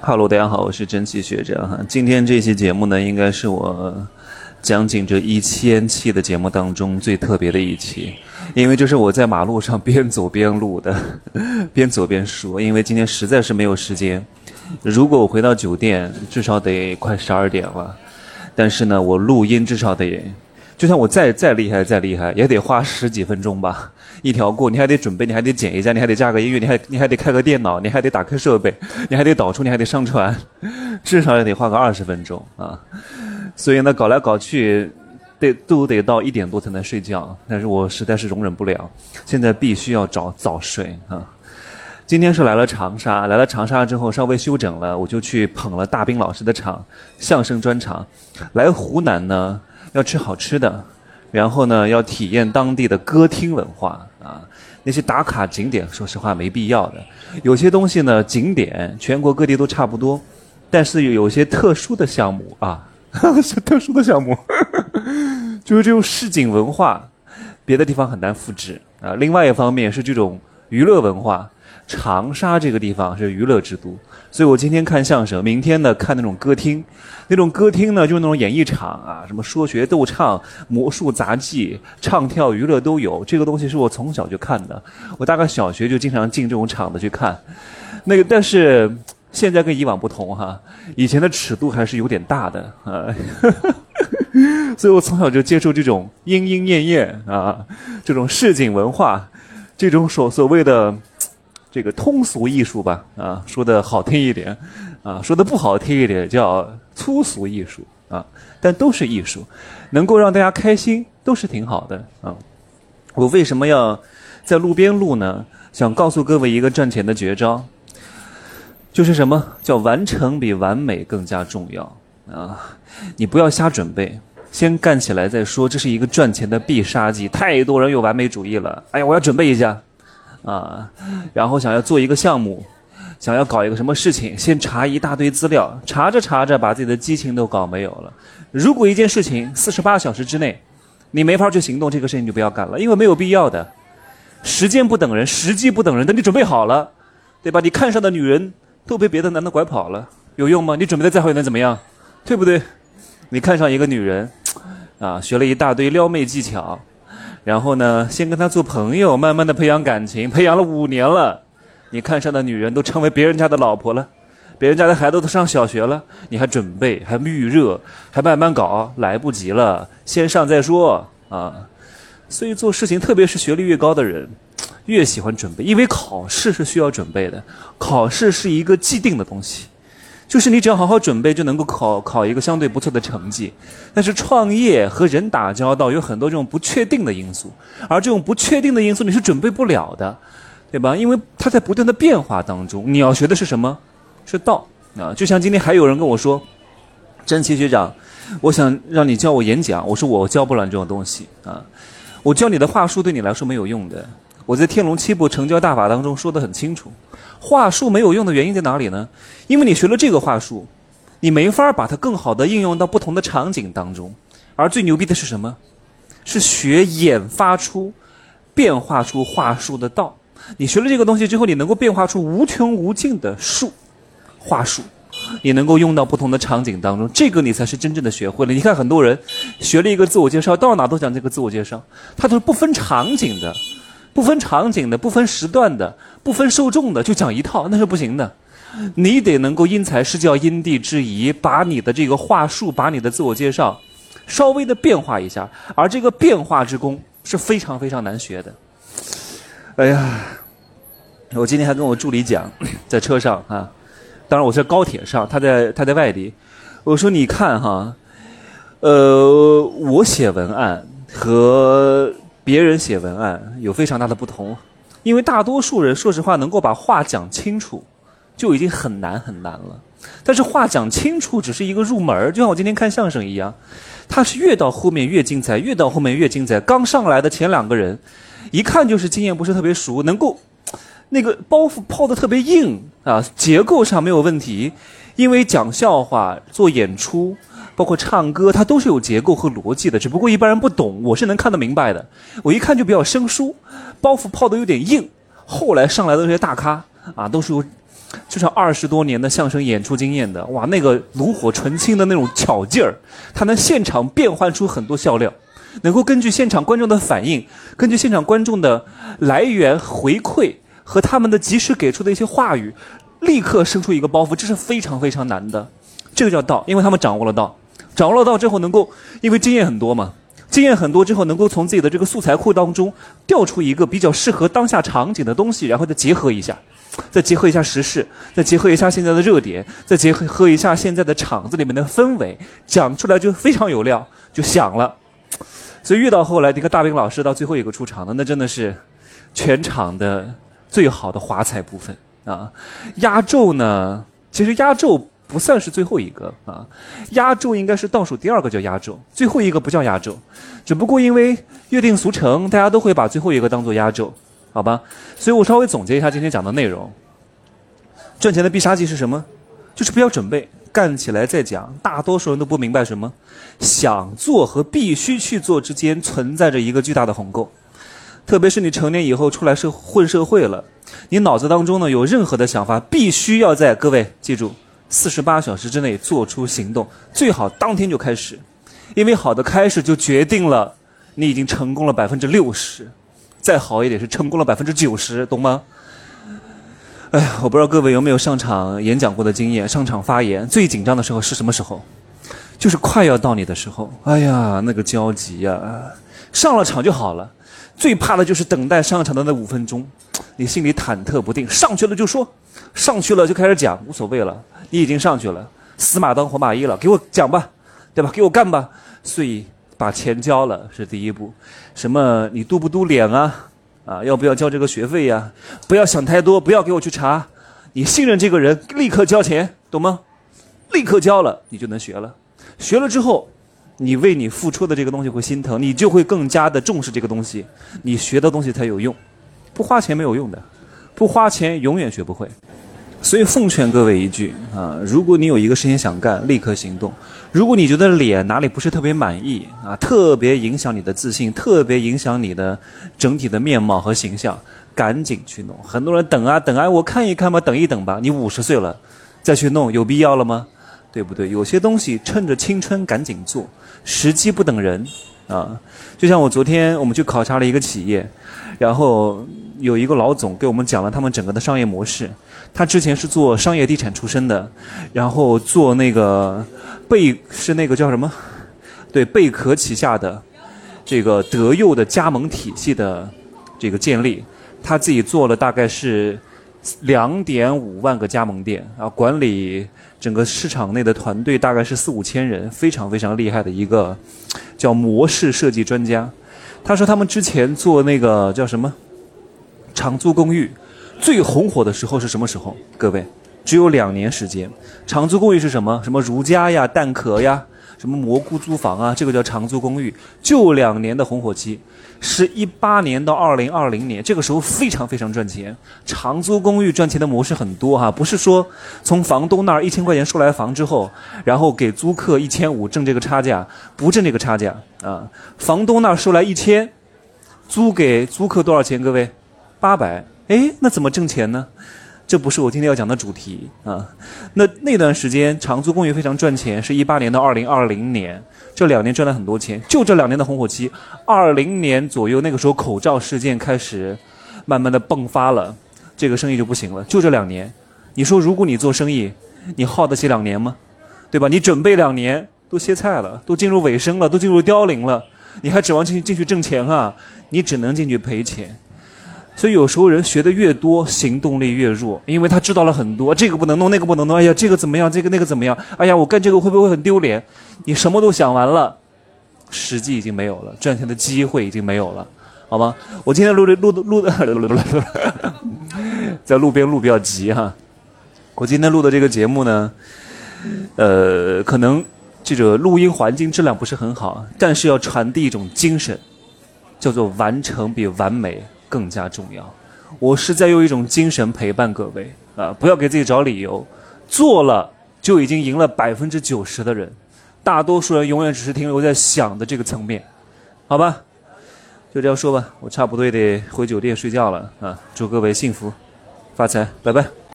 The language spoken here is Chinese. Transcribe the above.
哈喽，大家好，我是蒸汽学长哈。今天这期节目呢，应该是我将近这一千期的节目当中最特别的一期，因为这是我在马路上边走边录的，边走边说。因为今天实在是没有时间，如果我回到酒店，至少得快十二点了。但是呢，我录音至少得，就算我再再厉害再厉害，也得花十几分钟吧。一条过，你还得准备，你还得剪一下，你还得加个音乐，你还你还得开个电脑，你还得打开设备，你还得导出，你还得上传，至少也得花个二十分钟啊。所以呢，搞来搞去，得都得到一点多才能睡觉。但是我实在是容忍不了，现在必须要早早睡啊。今天是来了长沙，来了长沙之后稍微休整了，我就去捧了大兵老师的场，相声专场。来湖南呢，要吃好吃的，然后呢，要体验当地的歌厅文化啊。那些打卡景点，说实话没必要的。有些东西呢，景点全国各地都差不多，但是有些特殊的项目啊，是 特殊的项目，就是这种市井文化，别的地方很难复制啊。另外一方面是这种娱乐文化。长沙这个地方是娱乐之都，所以我今天看相声，明天呢看那种歌厅，那种歌厅呢就是那种演艺场啊，什么说学逗唱、魔术杂技、唱跳娱乐都有。这个东西是我从小就看的，我大概小学就经常进这种场子去看。那个，但是现在跟以往不同哈，以前的尺度还是有点大的啊，所以我从小就接触这种莺莺燕燕啊，这种市井文化，这种所所谓的。这个通俗艺术吧，啊，说的好听一点，啊，说的不好听一点叫粗俗艺术，啊，但都是艺术，能够让大家开心都是挺好的，啊。我为什么要在路边录呢？想告诉各位一个赚钱的绝招，就是什么叫完成比完美更加重要啊！你不要瞎准备，先干起来再说，这是一个赚钱的必杀技。太多人有完美主义了，哎呀，我要准备一下。啊，然后想要做一个项目，想要搞一个什么事情，先查一大堆资料，查着查着把自己的激情都搞没有了。如果一件事情四十八小时之内，你没法去行动，这个事情就不要干了，因为没有必要的。时间不等人，时机不等人，等你准备好了，对吧？你看上的女人都被别的男的拐跑了，有用吗？你准备的再好又能怎么样？对不对？你看上一个女人，啊，学了一大堆撩妹技巧。然后呢，先跟他做朋友，慢慢的培养感情，培养了五年了，你看上的女人都成为别人家的老婆了，别人家的孩子都上小学了，你还准备，还预热，还慢慢搞，来不及了，先上再说啊。所以做事情，特别是学历越高的人，越喜欢准备，因为考试是需要准备的，考试是一个既定的东西。就是你只要好好准备，就能够考考一个相对不错的成绩。但是创业和人打交道有很多这种不确定的因素，而这种不确定的因素你是准备不了的，对吧？因为它在不断的变化当中。你要学的是什么？是道啊！就像今天还有人跟我说：“珍奇学长，我想让你教我演讲。”我说：“我教不了你这种东西啊，我教你的话术对你来说没有用的。”我在《天龙七部成交大法》当中说的很清楚。话术没有用的原因在哪里呢？因为你学了这个话术，你没法把它更好的应用到不同的场景当中。而最牛逼的是什么？是学演发出、变化出话术的道。你学了这个东西之后，你能够变化出无穷无尽的术、话术，你能够用到不同的场景当中。这个你才是真正的学会了。你看很多人学了一个自我介绍，到哪都讲这个自我介绍，他都是不分场景的。不分场景的，不分时段的，不分受众的，就讲一套，那是不行的。你得能够因材施教、因地制宜，把你的这个话术，把你的自我介绍，稍微的变化一下。而这个变化之功是非常非常难学的。哎呀，我今天还跟我助理讲，在车上啊，当然我在高铁上，他在他在外地。我说你看哈，呃，我写文案和。别人写文案有非常大的不同，因为大多数人说实话能够把话讲清楚，就已经很难很难了。但是话讲清楚只是一个入门就像我今天看相声一样，他是越到后面越精彩，越到后面越精彩。刚上来的前两个人，一看就是经验不是特别熟，能够那个包袱抛的特别硬啊，结构上没有问题，因为讲笑话做演出。包括唱歌，它都是有结构和逻辑的，只不过一般人不懂，我是能看得明白的。我一看就比较生疏，包袱泡的有点硬。后来上来的这些大咖啊，都是有至少二十多年的相声演出经验的，哇，那个炉火纯青的那种巧劲儿，他能现场变换出很多笑料，能够根据现场观众的反应，根据现场观众的来源回馈和他们的及时给出的一些话语，立刻生出一个包袱，这是非常非常难的。这个叫道，因为他们掌握了道，掌握到之后，能够因为经验很多嘛，经验很多之后，能够从自己的这个素材库当中调出一个比较适合当下场景的东西，然后再结合一下。再结合一下时事，再结合一下现在的热点，再结合一下现在的场子里面的氛围，讲出来就非常有料，就响了。所以遇到后来这个大兵老师到最后一个出场的，那真的是全场的最好的华彩部分啊。压轴呢，其实压轴不算是最后一个啊，压轴应该是倒数第二个叫压轴，最后一个不叫压轴，只不过因为约定俗成，大家都会把最后一个当做压轴。好吧，所以我稍微总结一下今天讲的内容。赚钱的必杀技是什么？就是不要准备，干起来再讲。大多数人都不明白什么，想做和必须去做之间存在着一个巨大的鸿沟。特别是你成年以后出来社混社会了，你脑子当中呢有任何的想法，必须要在各位记住，四十八小时之内做出行动，最好当天就开始，因为好的开始就决定了你已经成功了百分之六十。再好一点是成功了百分之九十，懂吗？哎呀，我不知道各位有没有上场演讲过的经验，上场发言最紧张的时候是什么时候？就是快要到你的时候。哎呀，那个焦急呀！上了场就好了，最怕的就是等待上场的那五分钟，你心里忐忑不定。上去了就说，上去了就开始讲，无所谓了，你已经上去了，死马当活马医了，给我讲吧，对吧？给我干吧，所以。把钱交了是第一步，什么你嘟不嘟脸啊？啊，要不要交这个学费呀？不要想太多，不要给我去查，你信任这个人，立刻交钱，懂吗？立刻交了，你就能学了。学了之后，你为你付出的这个东西会心疼，你就会更加的重视这个东西，你学的东西才有用。不花钱没有用的，不花钱永远学不会。所以奉劝各位一句啊，如果你有一个事情想干，立刻行动。如果你觉得脸哪里不是特别满意啊，特别影响你的自信，特别影响你的整体的面貌和形象，赶紧去弄。很多人等啊等啊，我看一看吧，等一等吧。你五十岁了，再去弄有必要了吗？对不对？有些东西趁着青春赶紧做，时机不等人啊。就像我昨天我们去考察了一个企业，然后有一个老总给我们讲了他们整个的商业模式。他之前是做商业地产出身的，然后做那个贝是那个叫什么？对，贝壳旗下的这个德佑的加盟体系的这个建立，他自己做了大概是两点五万个加盟店啊，管理整个市场内的团队大概是四五千人，非常非常厉害的一个叫模式设计专家。他说他们之前做那个叫什么长租公寓。最红火的时候是什么时候？各位，只有两年时间。长租公寓是什么？什么如家呀、蛋壳呀、什么蘑菇租房啊，这个叫长租公寓。就两年的红火期，是一八年到二零二零年，这个时候非常非常赚钱。长租公寓赚钱的模式很多哈，不是说从房东那儿一千块钱收来房之后，然后给租客一千五挣这个差价，不挣这个差价啊。房东那儿收来一千，租给租客多少钱？各位，八百。哎，那怎么挣钱呢？这不是我今天要讲的主题啊。那那段时间长租公寓非常赚钱，是一八年到二零二零年，这两年赚了很多钱。就这两年的红火期，二零年左右那个时候口罩事件开始慢慢的迸发了，这个生意就不行了。就这两年，你说如果你做生意，你耗得起两年吗？对吧？你准备两年都歇菜了，都进入尾声了，都进入凋零了，你还指望进进去挣钱啊？你只能进去赔钱。所以有时候人学的越多，行动力越弱，因为他知道了很多，这个不能弄，那个不能弄。哎呀，这个怎么样？这个那个怎么样？哎呀，我干这个会不会很丢脸？你什么都想完了，实际已经没有了，赚钱的机会已经没有了，好吗？我今天录的录的录的，在路边录比较急哈。我今天录的这个节目呢，呃，可能这个录音环境质量不是很好，但是要传递一种精神，叫做完成比完美。更加重要，我是在用一种精神陪伴各位啊！不要给自己找理由，做了就已经赢了百分之九十的人，大多数人永远只是停留在想的这个层面，好吧？就这样说吧，我差不多也得回酒店睡觉了啊！祝各位幸福发财，拜拜。